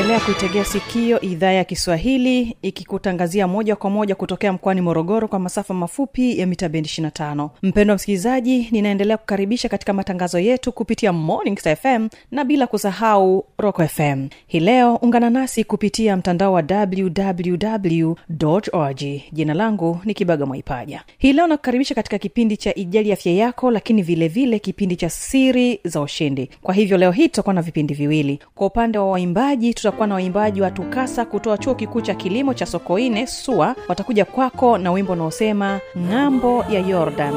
unaendelea kuitegea sikio idhaa ya kiswahili ikikutangazia moja kwa moja kutokea mkoani morogoro kwa masafa mafupi ya mita bendi 25 mpendo wa msikilizaji ninaendelea kukaribisha katika matangazo yetu kupitia morning fm na bila kusahau rock fm hii leo ungana nasi kupitia mtandao wa www org. Jina langu ni kibaga mwaipaja. Hii leo nakukaribisha katika kipindi cha ijali afya yako lakini vilevile vile kipindi cha siri za ushindi. Kwa hivyo leo hii tutakuwa na vipindi viwili. Kwa upande wa waimbaji tutakuwa na waimbaji wa tukasa kutoa chuo kikuu cha kilimo cha sokoine sua. Watakuja kwako na wimbo unaosema ng'ambo ya yordan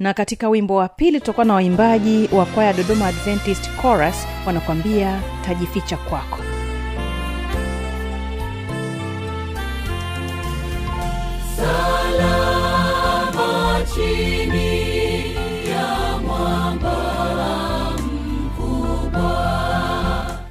na katika wimbo wa pili tutakuwa na waimbaji wa kwaya dodoma adventist chorus wanakuambia tajificha kwako chini ya mwamba mkubwa.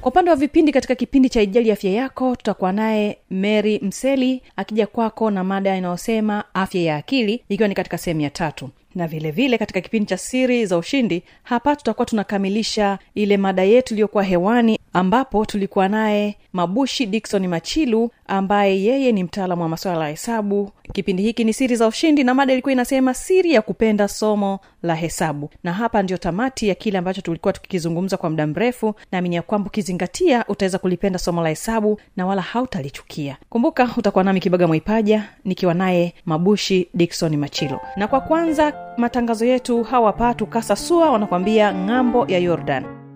Kwa upande wa vipindi katika kipindi cha ijali afya yako tutakuwa naye mary mseli akija kwako na mada inayosema afya ya akili ikiwa ni katika sehemu ya tatu. Na vile vile katika kipindi cha siri za ushindi hapa tutakuwa tunakamilisha ile mada yetu iliyokuwa hewani ambapo tulikuwa naye mabushi dikson machilu ambaye yeye ni mtaalamu wa masuala ya hesabu. Kipindi hiki ni siri za ushindi na mada ilikuwa inasema siri ya kupenda somo la hesabu. Na hapa ndio tamati ya kile ambacho tulikuwa tukikizungumza kwa muda mrefu. Naamini ya kwamba ukizingatia utaweza kulipenda somo la hesabu na wala hautalichukia. Kumbuka utakuwa nami kibaga mwaipaja nikiwa naye mabushi dikson machilo. Na kwa kwanza matangazo yetu hawapatu kasasua sua wanakwambia ng'ambo ya yordan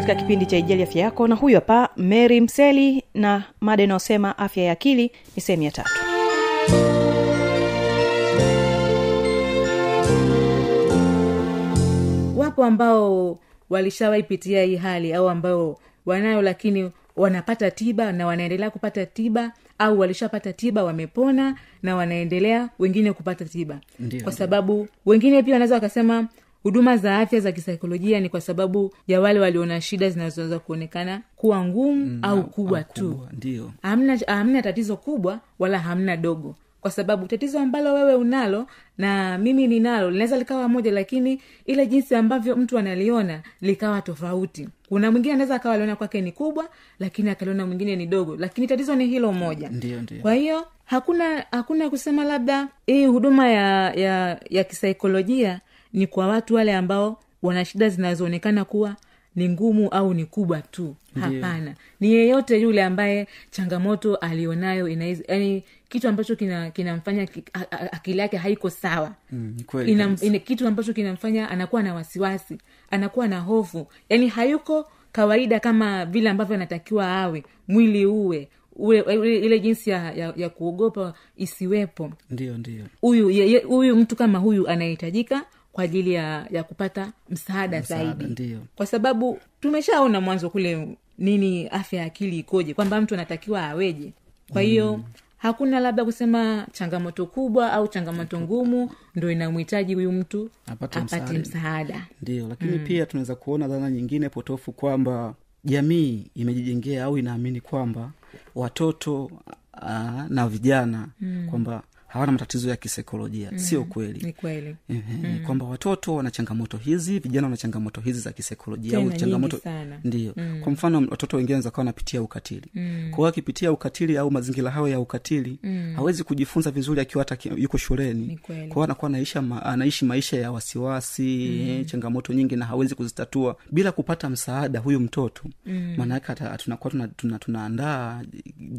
katika kipindi cha ijali afya yako na huyu hapa mary mseli na mada inayosema afya ya akili ni sehemu ya tatu. Wapo ambao walishawaipitia hii hali au ambao wanayo lakini wanapata tiba na wanaendelea kupata tiba au walishapata tiba wamepona na wanaendelea wengine kupata tiba. Ndiyo, kwa sababu wengine pia wanaweza wakasema huduma za afya za kisaikolojia ni kwa sababu ya wale waliona shida zinazoweza kuonekana kuwa ngumu au kubwa tu. kubwa, ndio. Hamna hamna tatizo kubwa wala hamna dogo. Kwa sababu tatizo ambalo wewe unalo na mimi ninalo linaweza likawa moja lakini ile jinsi ambavyo mtu analiona likawa tofauti. Kuna mwingine anaweza akawa aliona kwake ni kubwa lakini akaliona mwingine ni dogo. Lakini tatizo ni hilo moja. Ndio ndio. Kwa hiyo hakuna hakuna kusema labda hii huduma ya ya ya kisaikolojia ni kwa watu wale ambao wana shida zinazoonekana kuwa ni ngumu au ni kubwa tu. Hapana. Yeah. ni yeyote yule ambaye changamoto alionayo yani kitu ambacho kinamfanya kina akili yake haiko sawa. Mm, Ina, ina, kitu ambacho kinamfanya anakuwa na wasiwasi anakuwa na hofu. Yani hayuko kawaida kama vile ambavyo anatakiwa awe mwili uwe ule, ule, ile jinsi ya, ya, ya kuogopa isiwepo. Ndio ndio. Huyu huyu mtu kama huyu anahitajika kwa ajili ya ya kupata msaada, Msaada, zaidi ndiyo. kwa sababu tumeshaona mwanzo kule nini afya ya akili ikoje kwamba mtu anatakiwa aweje kwa hiyo mm. hakuna labda kusema changamoto kubwa au changamoto ngumu ndo inamhitaji huyu mtu Apate apate msaada. ndio lakini pia tunaweza kuona dhana nyingine potofu kwamba jamii imejijengea au inaamini kwamba watoto aa, na vijana mm. kwamba hawana matatizo ya kisaikolojia mm. sio kweli ni mm-hmm. kwamba watoto wana changamoto hizi vijana wana changamoto hizi za kisaikolojia au changamoto ndio mm-hmm. kwa mfano watoto wengine wanaweza kawa wanapitia ukatili mm. kwa hiyo akipitia ukatili au mazingira hayo ya ukatili mm. hawezi kujifunza vizuri akiwa hata yuko shuleni Ni kwa hiyo anakuwa anaishi, ma, anaishi maisha ya wasiwasi mm. changamoto nyingi na hawezi kuzitatua bila kupata msaada huyu mtoto mm. maanaake tunakuwa tuna, tuna, tuna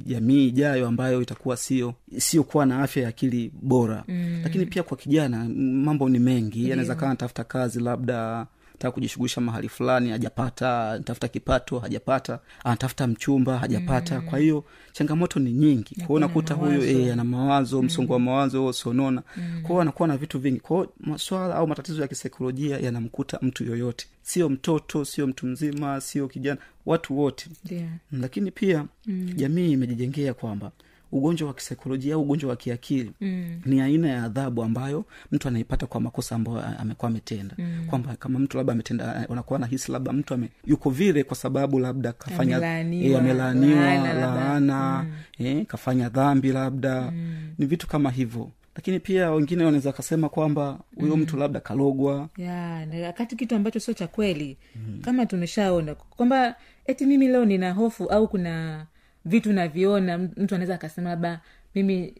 jamii ijayo ambayo itakuwa sio sio kuwa na afya ya akili bora. Mm. lakini pia kwa kijana mambo ni mengi. Anaweza kaa anatafuta kazi labda taka kujishughulisha mahali fulani hajapata anatafuta kipato hajapata anatafuta mchumba hajapata. Mm. kwa hiyo changamoto ni nyingi. Kwao unakuta huyo e, ana mawazo msongo wa mawazo sonona mm. kwao anakuwa na vitu vingi. Kwao maswala au matatizo ya kisaikolojia yanamkuta mtu yoyote. Sio mtoto sio mtu mzima sio kijana watu wote. Yeah. lakini pia mm. jamii imejijengea kwamba ugonjwa wa kisaikolojia au ugonjwa wa kiakili mm. ni aina ya adhabu ambayo mtu anaipata kwa makosa ambayo amekuwa ametenda mm. kwamba kama mtu labda ametenda unakuwa nahisi labda mtu ame, yuko vile kwa sababu labda kafanya Amelaaniwa, eh, laana mm. eh, kafanya dhambi labda mm. ni vitu kama hivyo lakini pia wengine wanaweza wakasema kwamba huyo mm. mtu labda kalogwa ya wakati kitu ambacho sio cha kweli mm. kama tumeshaona kwamba eti mimi leo nina hofu au kuna vitu naviona mtu anaweza akasema labda mimi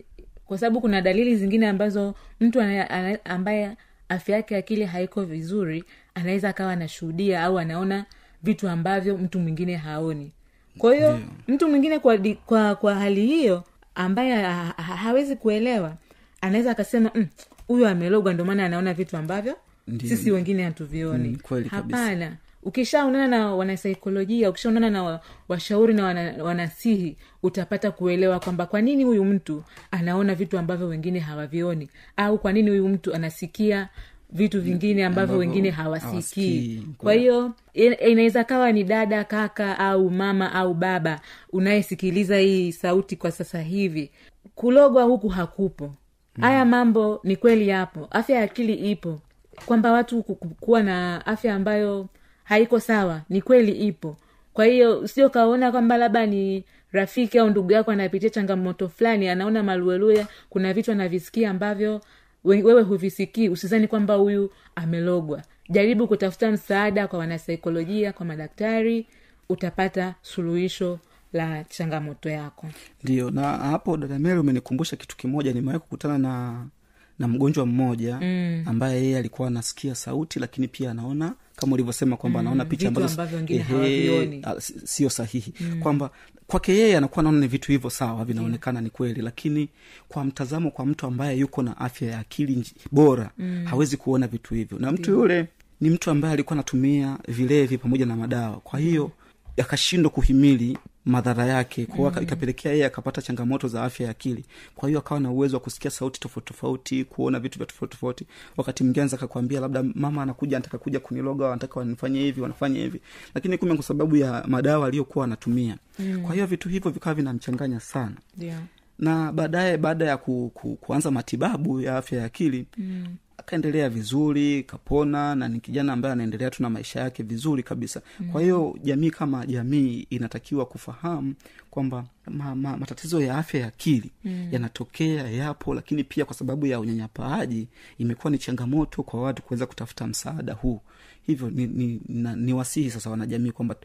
kwa sababu kuna dalili zingine ambazo mtu ana, ana, ambaye afya yake akili haiko vizuri anaweza akawa anashuhudia au anaona vitu ambavyo mtu mwingine haoni kwa hiyo mtu mwingine kwa, kwa kwa hali hiyo ambaye ha, ha, hawezi kuelewa anaweza akasema "Mm, huyu amelogwa ndio maana anaona vitu ambavyo Ndiyo. sisi wengine hatuvioni Mm, hapana kabisa. Ukishaonana na wanasaikolojia ukishaonana na washauri na wana, wanasihi utapata kuelewa kwamba kwa nini huyu mtu anaona vitu ambavyo wengine hawavioni? Au kwa nini huyu mtu anasikia vitu vingine ambavyo wengine hawasikii? kwa hiyo inaweza kawa ni dada kaka au mama au baba unayesikiliza hii sauti kwa sasa hivi. Kulogwa huku hakupo. Haya mambo ni kweli yapo. Afya ya akili ipo. Kwamba watu ku- ku- kuwa na afya ambayo haiko sawa ni kweli ipo. Kwa hiyo sio kaona kwamba labda ni rafiki au ndugu yako anapitia changamoto fulani anaona maluelue kuna vitu anavisikia ambavyo wewe huvisikii usizani kwamba huyu amelogwa. Jaribu kutafuta msaada kwa wanasaikolojia kwa madaktari utapata suluhisho la changamoto yako. Ndio na hapo dada mary umenikumbusha kitu kimoja. Nimewahi kukutana na na mgonjwa mmoja mm. ambaye yeye alikuwa anasikia sauti lakini pia anaona kama ulivyosema kwamba mm. anaona picha ambazo sio sahihi mm. kwamba kwake yeye anakuwa anaona ni vitu hivyo sawa vinaonekana ni kweli lakini kwa mtazamo kwa mtu ambaye yuko na afya ya akili bora mm. hawezi kuona vitu hivyo na mtu yule ni mtu ambaye alikuwa anatumia vilevi pamoja na madawa kwa hiyo akashindwa kuhimili madhara yake. Kwa mm. ikapelekea yeye akapata changamoto za afya ya akili. Kwa hiyo akawa na uwezo wa kusikia sauti tofauti tofauti kuona vitu vya tofauti tofauti. Wakati mwingine anaweza akakwambia labda mama anakuja anataka kuja kuniloga wanataka wanifanye hivi wanafanya hivi. Lakini kumbe kwa sababu ya madawa aliyokuwa anatumia. Mm. kwa hiyo vitu hivyo vikawa vinamchanganya sana. Yeah. Na baadaye baada ya ku, ku, kuanza matibabu ya afya ya akili mm. Akaendelea vizuri kapona na ni kijana ambaye anaendelea tu na maisha yake vizuri kabisa mm. kwa hiyo jamii kama jamii inatakiwa kufahamu kwamba ma, ma, matatizo ya afya ya akili mm. yanatokea yapo lakini pia kwa sababu ya unyanyapaaji imekuwa ni changamoto kwa watu kuweza kutafuta msaada huu hivyo ni, ni, na, ni wasihi sasa wanajamii kwamba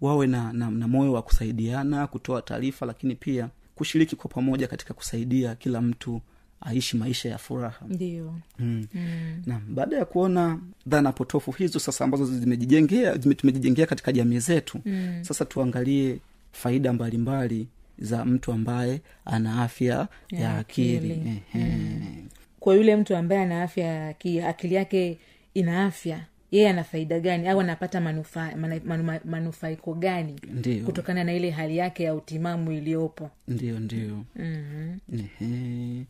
wawe na, na, na moyo wa kusaidiana kutoa taarifa lakini pia kushiriki kwa pamoja katika kusaidia kila mtu aishi maisha ya furaha ndio mm. mm. na baada ya kuona dhana potofu hizo sasa ambazo zimejijengea zime- tumejijengea katika jamii zetu mm. sasa tuangalie faida mbalimbali za mtu ambaye ana afya ya, Ya akili, akili. Ehe. kwa yule mtu ambaye ana afya ya akili akili yake ina afya yeye ana faida gani au anapata manufaa manu- manufaiko gani Ndiyo. kutokana na ile hali yake ya utimamu iliyopo ndio ndio mm-hmm.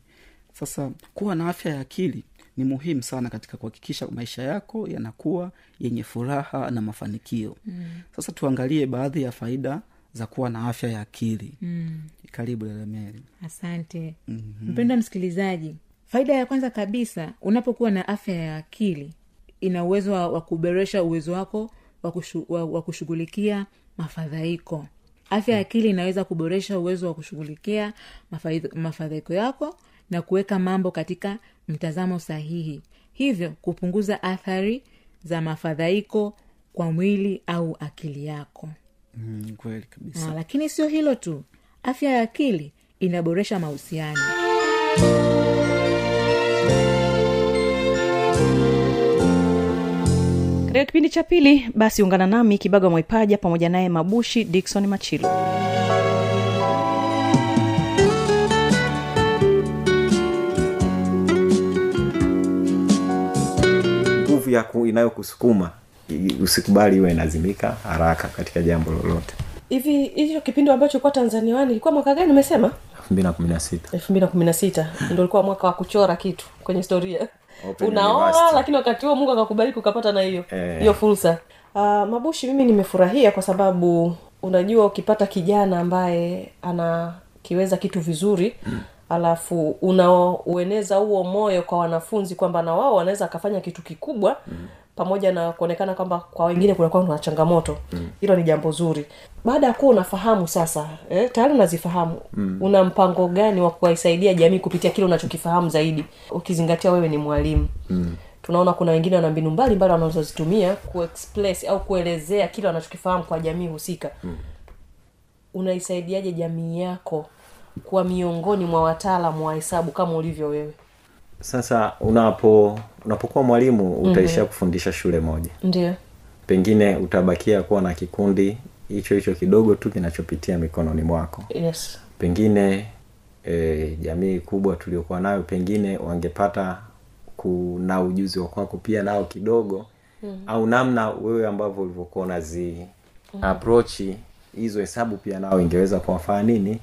Sasa kuwa na afya ya akili ni muhimu sana katika kuhakikisha maisha yako yanakuwa yenye furaha na mafanikio mm. sasa tuangalie baadhi ya faida za kuwa na afya ya akili mm. karibu lelemeli asante mm-hmm. mpenda msikilizaji faida ya kwanza kabisa unapokuwa na afya ya akili ina uwezo wa, kuboresha uwezo wako wa kushughulikia mafadhaiko afya ya akili inaweza kuboresha uwezo wa kushughulikia mafadhaiko yako na kuweka mambo katika mtazamo sahihi. Hivyo kupunguza athari za mafadhaiko kwa mwili au akili yako. Mm, kweli kabisa. Ah, lakini sio hilo tu. Afya ya akili inaboresha mahusiano. Katika kipindi cha pili basi ungana nami kibaga mwaipaja pamoja naye mabushi dikson machilo nguvu ya ku- inayokusukuma usikubali iwe inazimika haraka katika jambo lolote. Hivi hicho kipindi ambacho kwa tanzania wani ilikuwa mwaka gani umesema elfu mbili na kumi na sita. Elfu mbili na kumi na sita. Ndo ulikuwa mwaka wa kuchora kitu kwenye historia. Unaoa lakini wakati huo mungu akakubariki ukapata na hiyo Eh. fursa. Uh, mabushi mimi nimefurahia kwa sababu unajua ukipata kijana ambaye anakiweza kitu vizuri mm. Alafu unaueneza huo moyo kwa wanafunzi kwamba na wao wanaweza akafanya kitu kikubwa mm pamoja na kuonekana kwamba kwa wengine kunakuwa kuna changamoto hilo mm. ni jambo zuri baada ya kuwa unafahamu sasa eh, tayari unazifahamu mm. una mpango gani wa kuwaisaidia jamii kupitia kile unachokifahamu zaidi ukizingatia wewe ni mwalimu mm tunaona kuna wengine wana mbinu mbalimbali wanazozitumia kuexpress au kuelezea kile wanachokifahamu kwa jamii husika mm. unaisaidiaje jamii yako kuwa miongoni mwa wataalamu wa hesabu kama ulivyo wewe sasa unapo unapokuwa mwalimu utaishia mm-hmm. kufundisha shule moja ndio pengine utabakia kuwa na kikundi hicho hicho kidogo tu kinachopitia mikononi mwako yes pengine e, jamii kubwa tuliokuwa nayo pengine wangepata kuna ujuzi wa kwako pia nao kidogo mm. au namna wewe ambavyo ulivyokuwa unazi mm. aprochi hizo hesabu pia nao ingeweza kuwafaa nini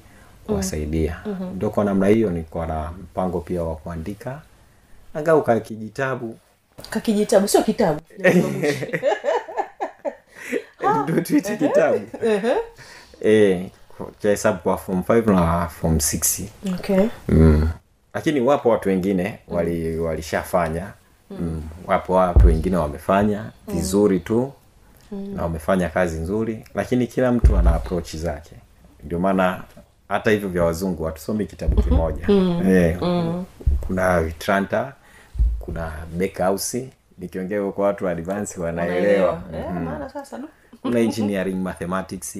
kuwasaidia. Mm-hmm. ndio kwa namna hiyo niko na mpango pia wa kuandika. Angau ka kijitabu. Kakijitabu sio kitabu. Ndio tuite kitabu. Eh, cha hesabu kwa form 5 na form 6 okay. Mm. lakini wapo watu wengine wali walishafanya. Mm. wapo watu wengine wamefanya vizuri tu mm. na wamefanya kazi nzuri lakini kila mtu ana approach zake. Ndio maana hata hivyo vya wazungu hatusomi kitabu kimoja. Mm. Eh, kuna Vitranta, kuna Beckhouse nikiongea kwa watu wa advance wanaelewa. Eh, maana kuna engineering mathematics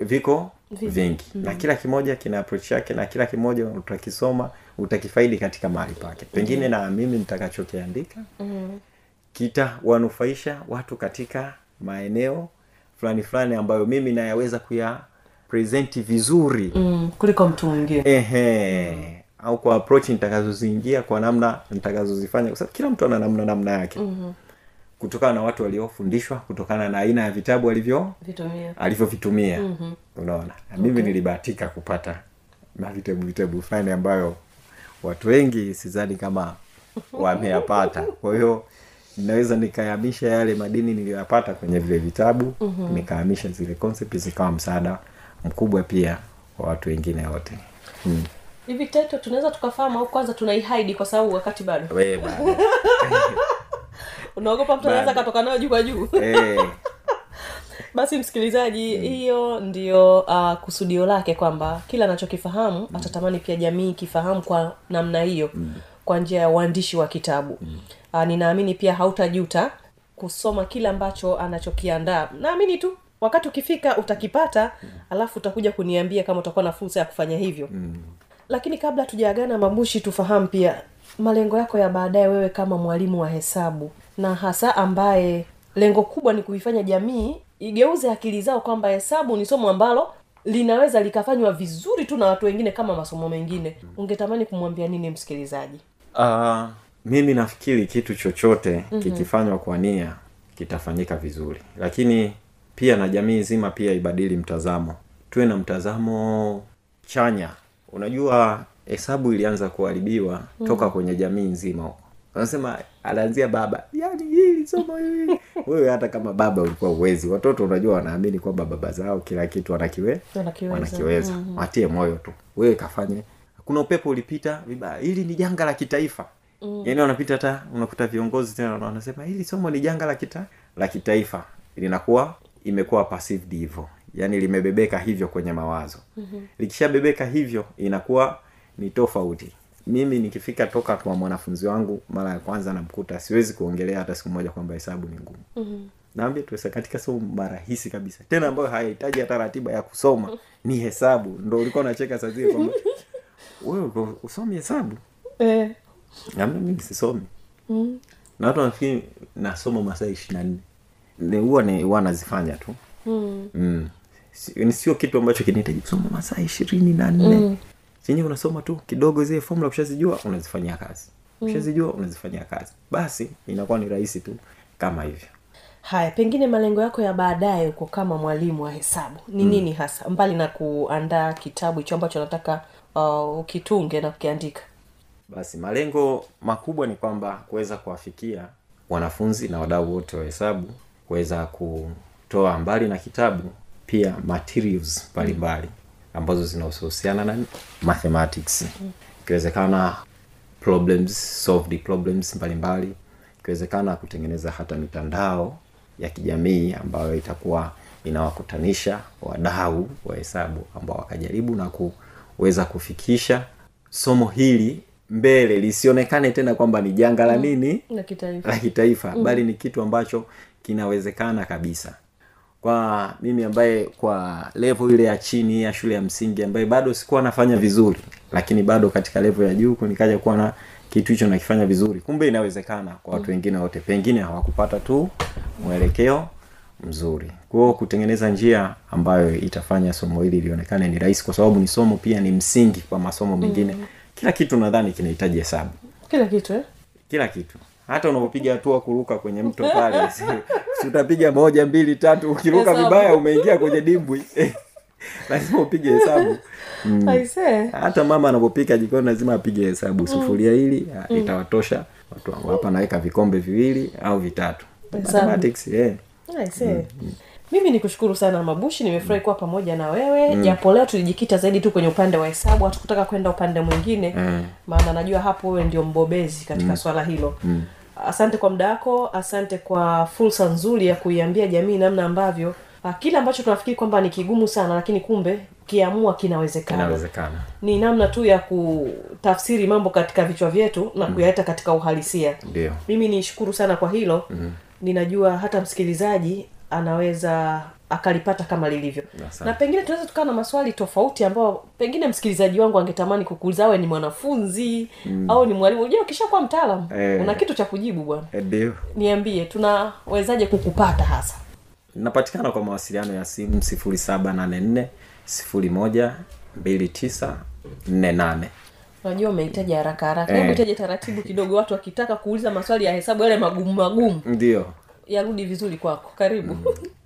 viko vingi. Na kila kimoja kina approach yake na kila kimoja utakisoma utakifaidi katika mahali pake. Pengine na mimi nitakachokiandika kitawanufaisha watu katika maeneo fulani fulani ambayo mimi nayaweza kuya presenti vizuri. Mm, kuliko mtu mwingine. Ehe. Au kwa approach nitakazoziingia kwa namna nitakazozifanya. Kwa sababu kila mtu ana namna namna yake. Mm-hmm. kutokana na watu waliofundishwa kutokana na aina ya vitabu alivyo alivyovitumia. Mm-hmm. unaona? Na mimi nilibahatika kupata na vitabu vitabu fulani ambayo watu wengi sidhani kama wameyapata. Kwa hiyo naweza nikayamisha yale madini niliyoyapata kwenye vile vitabu mm-hmm. nikahamisha zile concept zikawa msaada mkubwa pia kwa watu wengine wote. Mm. hivi title tunaweza tukafahamu au kwanza tunaihaidi kwa sababu wakati bado? Unaogopa mtu anaweza katoka nayo juu kwa juu. Eh, basi msikilizaji hiyo ndio uh, kusudio lake kwamba kila anachokifahamu atatamani pia jamii ikifahamu kwa namna hiyo kwa njia ya uandishi wa kitabu. Uh, ninaamini pia hautajuta kusoma kile ambacho anachokiandaa. Naamini tu wakati ukifika utakipata alafu utakuja kuniambia kama utakuwa na fursa ya kufanya hivyo. Lakini kabla tujaagana mabushi tufahamu pia malengo yako ya baadaye wewe kama mwalimu wa hesabu na hasa ambaye lengo kubwa ni kuifanya jamii igeuze akili zao kwamba hesabu ni somo ambalo linaweza likafanywa vizuri tu na watu wengine kama masomo mengine. Ungetamani kumwambia nini msikilizaji? Uh, mimi nafikiri kitu chochote mm-hmm. kikifanywa kwa nia kitafanyika vizuri. Lakini pia na jamii nzima pia ibadili mtazamo. Tuwe na mtazamo chanya. Unajua hesabu ilianza kuharibiwa toka kwenye jamii nzima. Huko anasema anaanzia baba. Yani hili somo hili wewe hata kama baba ulikuwa uwezi watoto unajua wanaamini kwamba baba zao kila kitu wanakiwe Wanakiweza. wanakiweza. Mm-hmm. watie moyo tu. Wewe kafanye. Kuna upepo ulipita vibaya. Hili ni janga la kitaifa. Mm. Yani wanapita hata unakuta viongozi tena wanasema hili somo ni janga la kita la kitaifa. Linakuwa imekuwa perceived hivyo yaani limebebeka hivyo kwenye mawazo. Mm-hmm. likishabebeka hivyo inakuwa ni tofauti. Mimi nikifika toka kwa mwanafunzi wangu mara ya kwanza namkuta siwezi kuongelea hata siku moja kwamba hesabu ni ngumu. Mm-hmm. naambia tu katika somo rahisi kabisa. Tena ambayo hayahitaji hata ratiba ya kusoma ni hesabu. Ndo ulikuwa unacheka saa zile kwamba wewe usomi hesabu? Eh. Naambia mimi sisomi. Na watu nafikiri nasoma masaa ishiri na nne huwa ni huwa nazifanya tu. Mm. Si- ni sio kitu ambacho kinahitaji kusoma masaa ishirini na nne. Mm. chenyewe unasoma tu kidogo zile fomula ukishazijua unazifanyia kazi. Ukishazijua unazifanyia kazi. Basi inakuwa ni rahisi tu kama hivyo. Haya pengine malengo yako ya baadaye uko kama mwalimu wa hesabu. Ni nini hasa? Mbali na kuandaa kitabu hicho ambacho nataka uh, ukitunge na kukiandika. Basi malengo makubwa ni kwamba kuweza kuwafikia wanafunzi na wadau wote wa hesabu kuweza kutoa mbali na kitabu pia materials mbalimbali ambazo zinahusiana na mathematics. Ikiwezekana problems solved problems mbalimbali. Ikiwezekana kutengeneza hata mitandao ya kijamii ambayo itakuwa inawakutanisha wadau wa hesabu ambao wakajaribu na kuweza kufikisha somo hili mbele lisionekane tena kwamba ni janga la nini? Na kitaifa. La kitaifa. Mm. bali ni kitu ambacho kinawezekana kabisa. Kwa mimi ambaye kwa levo ile ya chini ya shule ya msingi ambaye bado sikuwa nafanya vizuri lakini bado katika levo ya juu nikaja kuwa na kitu hicho nakifanya vizuri kumbe inawezekana kwa watu wengine wote. Pengine hawakupata tu mwelekeo mzuri. Kwao kutengeneza njia ambayo itafanya somo hili lionekane ni rahisi kwa sababu ni somo pia ni msingi kwa masomo mengine. Mm. Kila kitu nadhani kinahitaji hesabu kila kitu eh? kila kitu hata unapopiga hatua kuruka kwenye mto pale si si utapiga moja mbili tatu ukiruka Hesabu. vibaya umeingia kwenye dimbwi lazima upige hesabu mm. Hata mama anapopika jikoni lazima apige hesabu sufuria hili mm. itawatosha watu wangu hapa naweka vikombe viwili au vitatu Mathematics, yeah. Aisee. Mimi nikushukuru sana mabushi nimefurahi kuwa pamoja na wewe. Japo leo tulijikita zaidi tu kwenye upande wa hesabu hatukutaka kwenda upande mwingine. Mm. maana najua hapo wewe ndio mbobezi katika swala hilo. Asante kwa muda wako asante kwa fursa nzuri ya kuiambia jamii namna ambavyo ah, kile ambacho tunafikiri kwamba ni kigumu sana lakini kumbe kiamua kinawezekana. Inawezekana ni namna tu ya kutafsiri mambo katika vichwa vyetu na kuyaleta katika uhalisia. Ndio. Mimi nishukuru sana kwa hilo. Mm. ninajua hata msikilizaji anaweza akalipata kama lilivyo. Asante. na pengine tunaweza tukawa na maswali tofauti ambayo pengine msikilizaji wangu angetamani kukuuliza awe ni mwanafunzi mm. au ni mwalimu. Unajua ukishakuwa mtaalam Eh. una kitu cha kujibu bwana. Eh, niambie tunawezaje kukupata hasa? Napatikana kwa mawasiliano ya simu sifuri saba nane nne sifuri moja mbili tisa nne nane. Unajua umehitaji haraka haraka. Eh. hebu taje taratibu kidogo watu wakitaka kuuliza maswali ya hesabu yale magumu magumu. Ndio yarudi vizuri kwako. Karibu.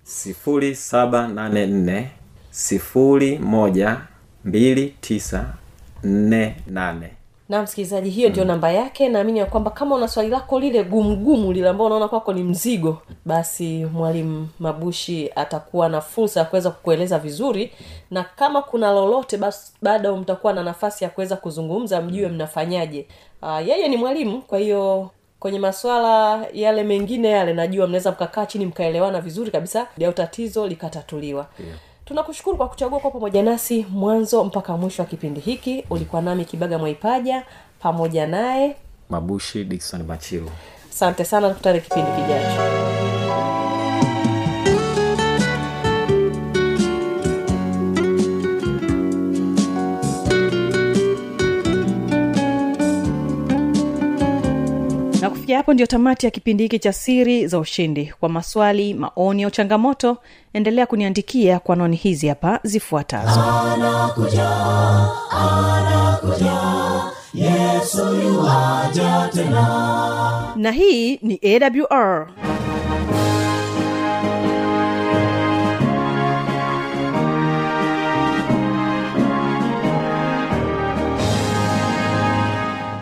Sifuri saba nane nne sifuri moja mbili tisa nne nane. Na msikilizaji hiyo ndio namba yake. Naamini ya kwamba kama una swali lako lile gumgumu lile ambao unaona kwako ni mzigo basi mwalimu mabushi atakuwa na fursa ya kuweza kukueleza vizuri. Na kama kuna lolote basi bado mtakuwa na nafasi ya kuweza kuzungumza mjue mnafanyaje. Uh, yeye ni mwalimu kwa hiyo kwenye maswala yale mengine yale najua mnaweza mkakaa chini mkaelewana vizuri kabisa au tatizo likatatuliwa. Yeah. Tunakushukuru kwa kuchagua kwa pamoja nasi mwanzo mpaka mwisho wa kipindi hiki. Ulikuwa nami kibaga mwaipaja pamoja naye mabushi dikson machilu asante sana tukutane kipindi kijacho kufikia hapo ndio tamati ya kipindi hiki cha siri za ushindi. Kwa maswali maoni au changamoto endelea kuniandikia kwa noni hizi hapa zifuatazo. Na hii ni awr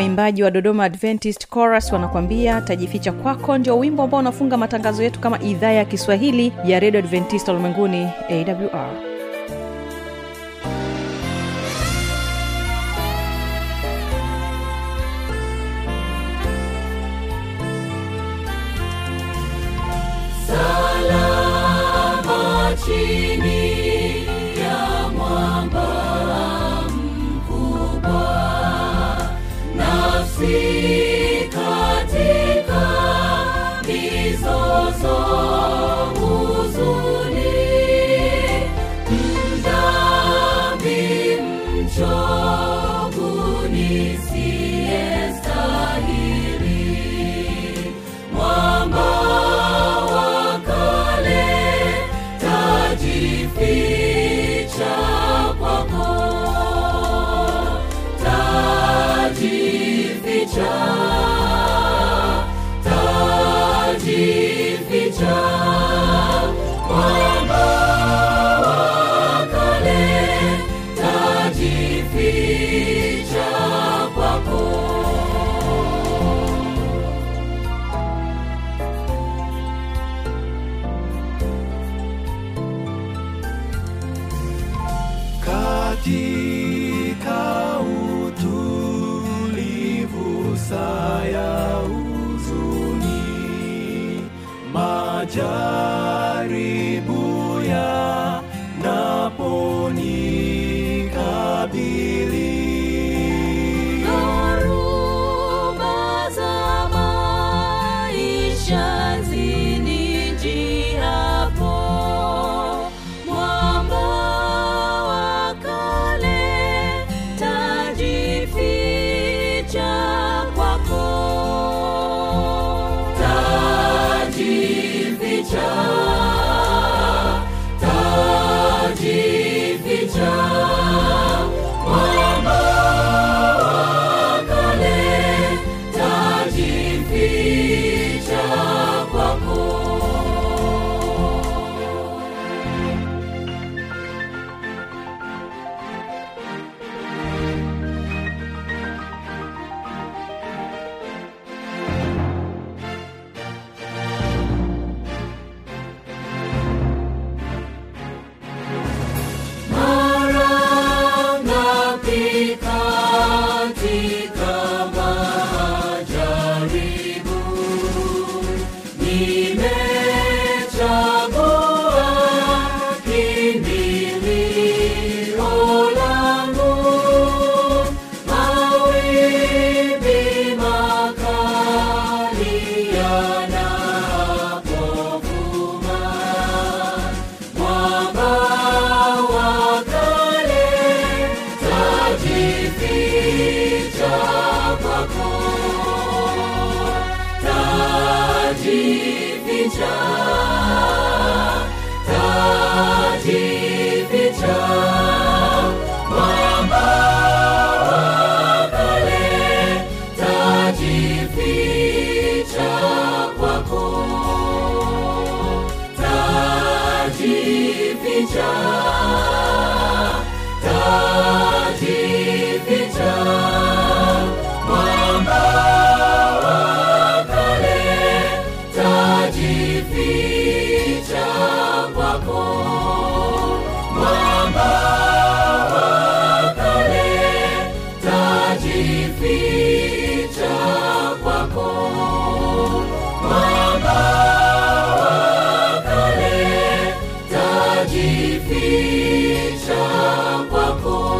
waimbaji wa dodoma adventist chorus wanakuambia tajificha kwako ndio wimbo ambao unafunga matangazo yetu kama idhaa ya kiswahili ya redio adventista ulimwenguni awr katika utulivu saya huzuni majaribu show. nitajificha kwako.